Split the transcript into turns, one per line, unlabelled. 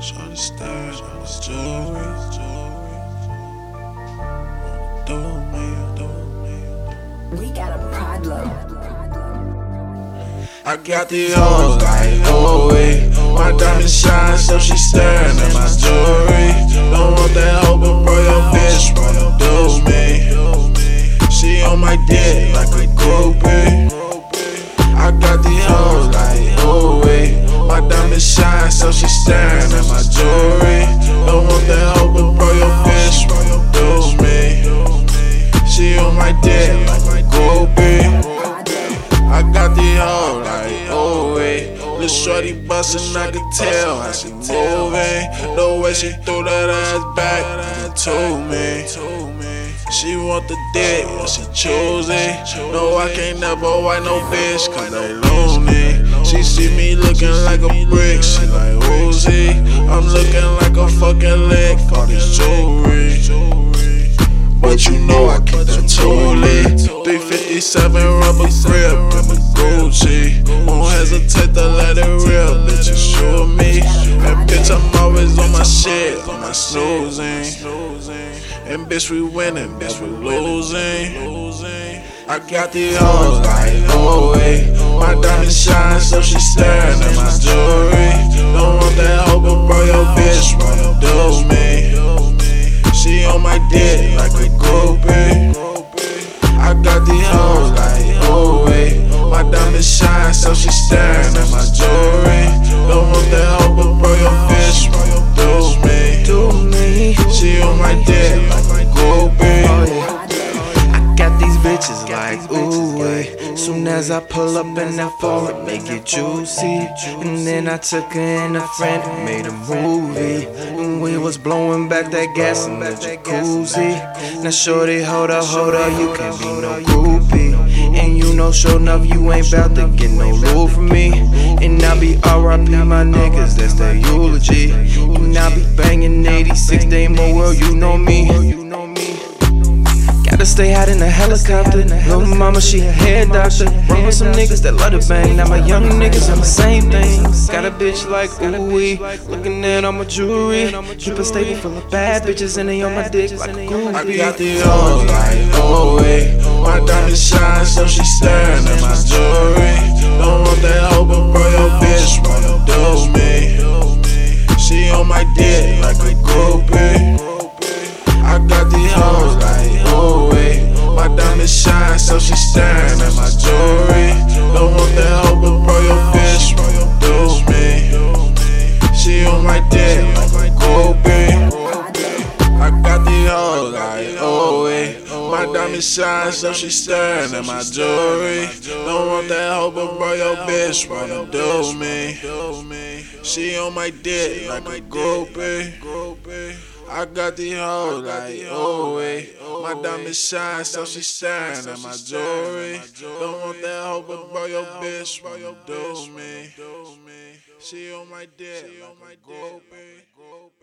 Shorty staring at my jewelry. Do me, do me.
We got a problem.
I got the hoes like, oh wait. My diamond shine, so she staring at my jewelry. Don't bustin', I can tell how she moving. The way she threw that ass back to me. She want the dick, but she choosing. No, I can't never wipe no bitch, cause they lonely. She see me looking like a brick, she like Uzi. I'm looking like a fucking lick, all this jewelry. But you know I keep that totally. 357 rubber grip me? And bitch, I'm always on my shit, on my snoozing. And bitch, we winning, bitch, we losing. I got the hoes like, wait. My diamond shine, so she staring at my jewelry. Don't want that hoe, but bro, your bitch wanna do me. She on my dick like a groupie. I got the hoes like, wait. My diamond shine, so she staring
bitches like ooh wait. Eh. Soon as I pull up in that forward, make it juicy. And then I took her and a friend and made a movie. And we was blowing back that gas in the jacuzzi. Now shorty, hold up, hold up, you can't be no groupie. And you know, sure enough, you ain't bout to get no love from me. And I be RIP my niggas, that's their eulogy. And I be banging 86 day more world, you know me. Stay out in a helicopter. Little mama, she a hair doctor. Run with some niggas that love to bang. Now my young niggas on the same thing. Got a bitch like ooh. Looking at all my jewelry. Keep a stable full of bad bitches and they on my dick like a
I got the hoes like, oh wait. My diamond shine, so she staring at my on my dick a. I got the hoes like, oh. My diamond shine, so she staring at my jewelry. Don't want that hoe, but bro, your bitch wanna do me. She on my dick like a groupie. I got the hoes like, oh. My diamond shine, so she shine at my jewelry. Don't want that hoe, but bro, your bitch wanna do me. She on my dick like a groupie.